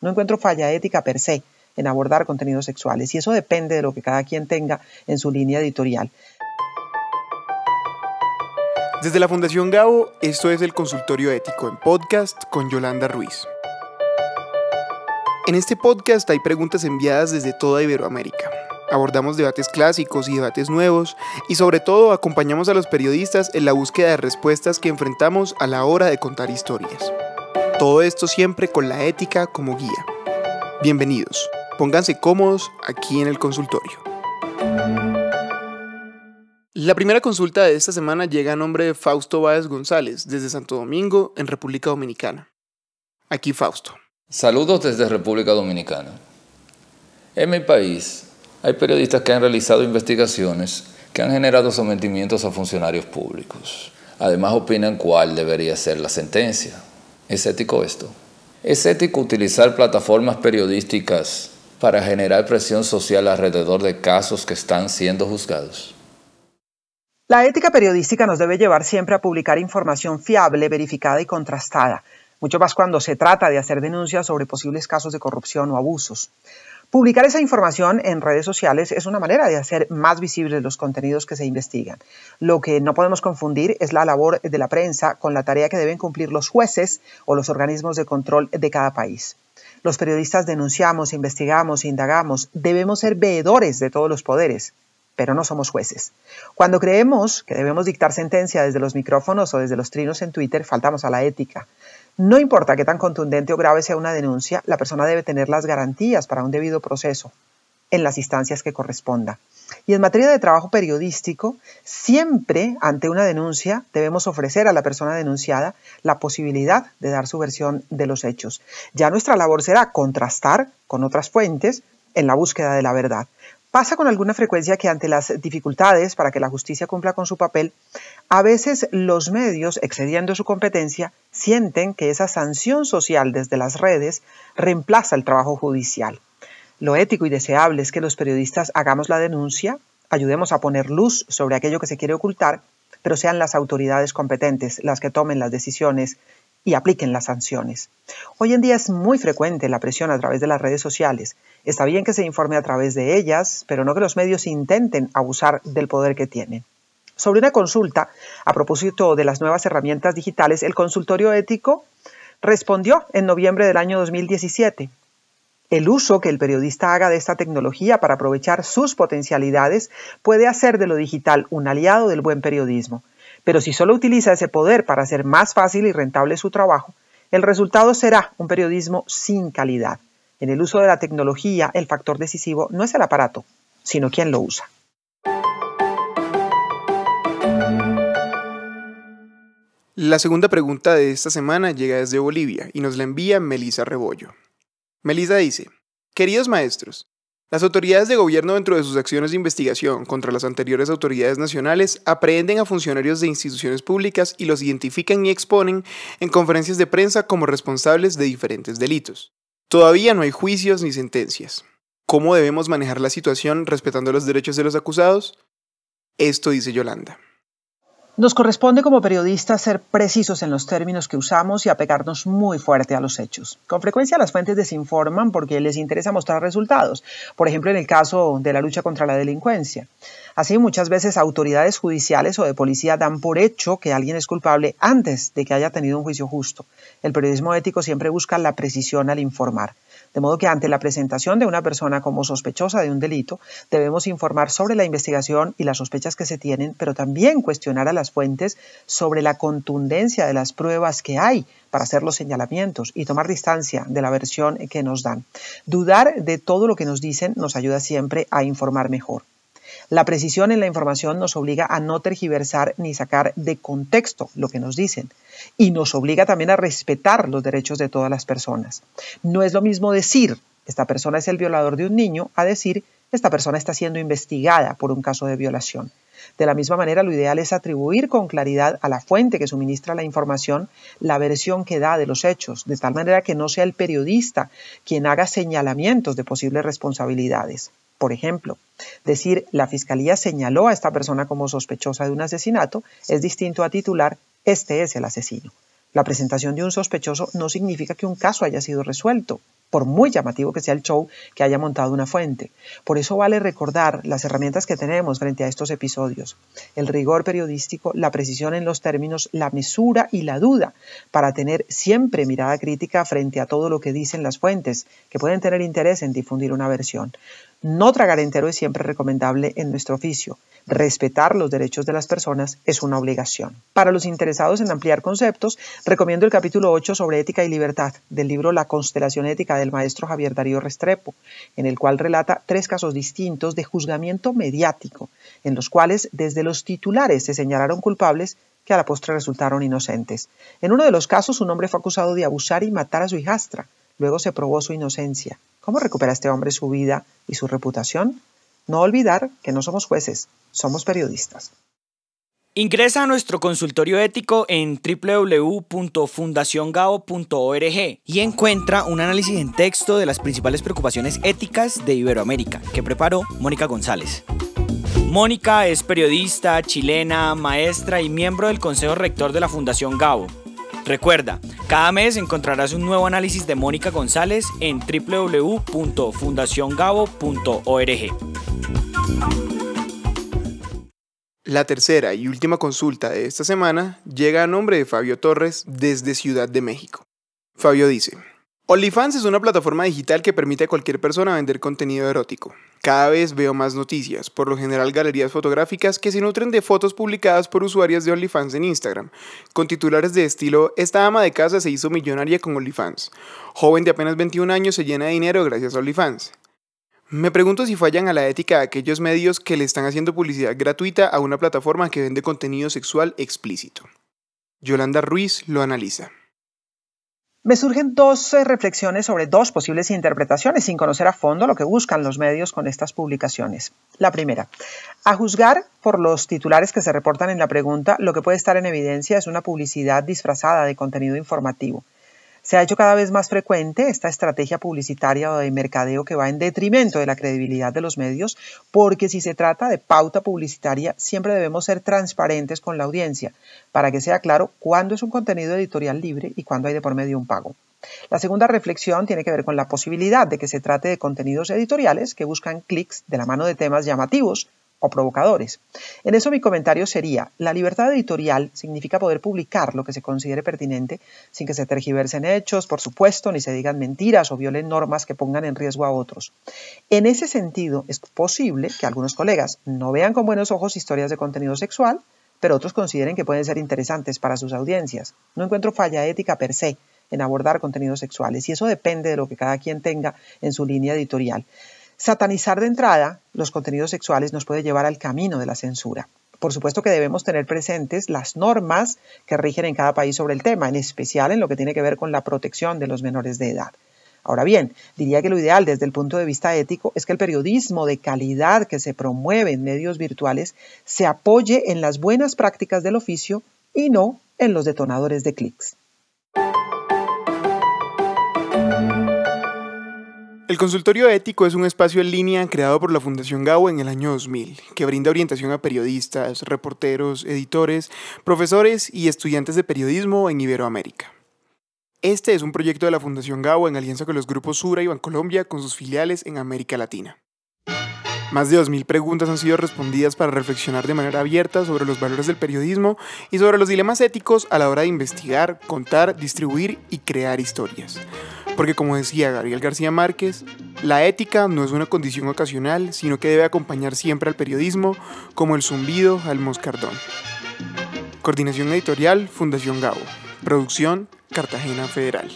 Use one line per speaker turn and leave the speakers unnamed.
No encuentro falla ética per se en abordar contenidos sexuales y eso depende de lo que cada quien tenga en su línea editorial.
Desde la Fundación Gabo, esto es el Consultorio Ético en podcast con Yolanda Ruiz. En este podcast hay preguntas enviadas desde toda Iberoamérica. Abordamos debates clásicos y debates nuevos y sobre todo acompañamos a los periodistas en la búsqueda de respuestas que enfrentamos a la hora de contar historias. Todo esto siempre con la ética como guía. Bienvenidos, pónganse cómodos aquí en el consultorio. La primera consulta de esta semana llega a nombre de Fausto Báez González, desde Santo Domingo, en República Dominicana. Aquí Fausto.
Saludos desde República Dominicana. En mi país hay periodistas que han realizado investigaciones que han generado sometimientos a funcionarios públicos. Además opinan cuál debería ser la sentencia. ¿Es ético esto? ¿Es ético utilizar plataformas periodísticas para generar presión social alrededor de casos que están siendo juzgados?
La ética periodística nos debe llevar siempre a publicar información fiable, verificada y contrastada, mucho más cuando se trata de hacer denuncias sobre posibles casos de corrupción o abusos. Publicar esa información en redes sociales es una manera de hacer más visibles los contenidos que se investigan. Lo que no podemos confundir es la labor de la prensa con la tarea que deben cumplir los jueces o los organismos de control de cada país. Los periodistas denunciamos, investigamos, indagamos, debemos ser veedores de todos los poderes, pero no somos jueces. Cuando creemos que debemos dictar sentencia desde los micrófonos o desde los trinos en Twitter, faltamos a la ética. No importa qué tan contundente o grave sea una denuncia, la persona debe tener las garantías para un debido proceso en las instancias que corresponda. Y en materia de trabajo periodístico, siempre ante una denuncia debemos ofrecer a la persona denunciada la posibilidad de dar su versión de los hechos. Ya nuestra labor será contrastar con otras fuentes en la búsqueda de la verdad. Pasa con alguna frecuencia que ante las dificultades para que la justicia cumpla con su papel, a veces los medios, excediendo su competencia, sienten que esa sanción social desde las redes reemplaza el trabajo judicial. Lo ético y deseable es que los periodistas hagamos la denuncia, ayudemos a poner luz sobre aquello que se quiere ocultar, pero sean las autoridades competentes las que tomen las decisiones y apliquen las sanciones. Hoy en día es muy frecuente la presión a través de las redes sociales. Está bien que se informe a través de ellas, pero no que los medios intenten abusar del poder que tienen. Sobre una consulta, a propósito de las nuevas herramientas digitales, el consultorio ético respondió en noviembre del año 2017. El uso que el periodista haga de esta tecnología para aprovechar sus potencialidades puede hacer de lo digital un aliado del buen periodismo. Pero si solo utiliza ese poder para hacer más fácil y rentable su trabajo, el resultado será un periodismo sin calidad. En el uso de la tecnología, el factor decisivo no es el aparato, sino quien lo usa.
La segunda pregunta de esta semana llega desde Bolivia y nos la envía Melisa Rebollo. Melisa dice, Queridos maestros, las autoridades de gobierno dentro de sus acciones de investigación contra las anteriores autoridades nacionales aprehenden a funcionarios de instituciones públicas y los identifican y exponen en conferencias de prensa como responsables de diferentes delitos. Todavía no hay juicios ni sentencias. ¿Cómo debemos manejar la situación respetando los derechos de los acusados? Esto dice Yolanda.
Nos corresponde como periodistas ser precisos en los términos que usamos y apegarnos muy fuerte a los hechos. Con frecuencia las fuentes desinforman porque les interesa mostrar resultados, por ejemplo en el caso de la lucha contra la delincuencia. Así muchas veces autoridades judiciales o de policía dan por hecho que alguien es culpable antes de que haya tenido un juicio justo. El periodismo ético siempre busca la precisión al informar. De modo que ante la presentación de una persona como sospechosa de un delito, debemos informar sobre la investigación y las sospechas que se tienen, pero también cuestionar a las fuentes sobre la contundencia de las pruebas que hay para hacer los señalamientos y tomar distancia de la versión que nos dan. Dudar de todo lo que nos dicen nos ayuda siempre a informar mejor. La precisión en la información nos obliga a no tergiversar ni sacar de contexto lo que nos dicen y nos obliga también a respetar los derechos de todas las personas. No es lo mismo decir esta persona es el violador de un niño a decir esta persona está siendo investigada por un caso de violación. De la misma manera, lo ideal es atribuir con claridad a la fuente que suministra la información la versión que da de los hechos, de tal manera que no sea el periodista quien haga señalamientos de posibles responsabilidades. Por ejemplo, decir la fiscalía señaló a esta persona como sospechosa de un asesinato es distinto a titular este es el asesino. La presentación de un sospechoso no significa que un caso haya sido resuelto. por muy llamativo que sea el show que haya montado una fuente. Por eso vale recordar las herramientas que tenemos frente a estos episodios. El rigor periodístico, la precisión en los términos, la mesura y la duda para tener siempre mirada crítica frente a todo lo que dicen las fuentes que pueden tener interés en difundir una versión. No tragar entero es siempre recomendable en nuestro oficio. Respetar los derechos de las personas es una obligación. Para los interesados en ampliar conceptos, recomiendo el capítulo 8 sobre ética y libertad del libro La constelación ética del maestro Javier Darío Restrepo, en el cual relata tres casos distintos de juzgamiento mediático, en los cuales desde los titulares se señalaron culpables que a la postre resultaron inocentes. En uno de los casos, un hombre fue acusado de abusar y matar a su hijastra. Luego se probó su inocencia. ¿Cómo recupera este hombre su vida y su reputación? No olvidar que no somos jueces, somos periodistas.
Ingresa a nuestro consultorio ético en www.fundaciongao.org y encuentra un análisis en texto de las principales preocupaciones éticas de Iberoamérica que preparó Mónica González. Mónica es periodista, chilena, maestra y miembro del Consejo Rector de la Fundación Gao. Recuerda, cada mes encontrarás un nuevo análisis de Mónica González en www.fundaciongabo.org.
La tercera y última consulta de esta semana llega a nombre de Fabio Torres desde Ciudad de México. Fabio dice, OnlyFans es una plataforma digital que permite a cualquier persona vender contenido erótico. Cada vez veo más noticias, por lo general galerías fotográficas que se nutren de fotos publicadas por usuarias de OnlyFans en Instagram, con titulares de estilo Esta ama de casa se hizo millonaria con OnlyFans. Joven de apenas 21 años se llena de dinero gracias a OnlyFans. Me pregunto si fallan a la ética de aquellos medios que le están haciendo publicidad gratuita a una plataforma que vende contenido sexual explícito. Yolanda Ruiz lo analiza.
Me surgen dos eh, reflexiones sobre dos posibles interpretaciones sin conocer a fondo lo que buscan los medios con estas publicaciones. La primera, a juzgar por los titulares que se reportan en la pregunta, lo que puede estar en evidencia es una publicidad disfrazada de contenido informativo. Se ha hecho cada vez más frecuente esta estrategia publicitaria o de mercadeo que va en detrimento de la credibilidad de los medios, porque si se trata de pauta publicitaria, siempre debemos ser transparentes con la audiencia, para que sea claro cuándo es un contenido editorial libre y cuándo hay de por medio un pago. La segunda reflexión tiene que ver con la posibilidad de que se trate de contenidos editoriales que buscan clics de la mano de temas llamativos o provocadores. En eso mi comentario sería, la libertad editorial significa poder publicar lo que se considere pertinente sin que se tergiversen hechos, por supuesto, ni se digan mentiras o violen normas que pongan en riesgo a otros. En ese sentido, es posible que algunos colegas no vean con buenos ojos historias de contenido sexual, pero otros consideren que pueden ser interesantes para sus audiencias. No encuentro falla ética per se en abordar contenidos sexuales y eso depende de lo que cada quien tenga en su línea editorial. Satanizar de entrada los contenidos sexuales nos puede llevar al camino de la censura. Por supuesto que debemos tener presentes las normas que rigen en cada país sobre el tema, en especial en lo que tiene que ver con la protección de los menores de edad. Ahora bien, diría que lo ideal desde el punto de vista ético es que el periodismo de calidad que se promueve en medios virtuales se apoye en las buenas prácticas del oficio y no en los detonadores de clics.
El consultorio ético es un espacio en línea creado por la Fundación GAO en el año 2000, que brinda orientación a periodistas, reporteros, editores, profesores y estudiantes de periodismo en Iberoamérica. Este es un proyecto de la Fundación GAO en alianza con los grupos Sura y Bancolombia con sus filiales en América Latina. Más de 2.000 preguntas han sido respondidas para reflexionar de manera abierta sobre los valores del periodismo y sobre los dilemas éticos a la hora de investigar, contar, distribuir y crear historias. Porque como decía Gabriel García Márquez, la ética no es una condición ocasional, sino que debe acompañar siempre al periodismo como el zumbido al moscardón. Coordinación editorial, Fundación Gabo. Producción, Cartagena Federal.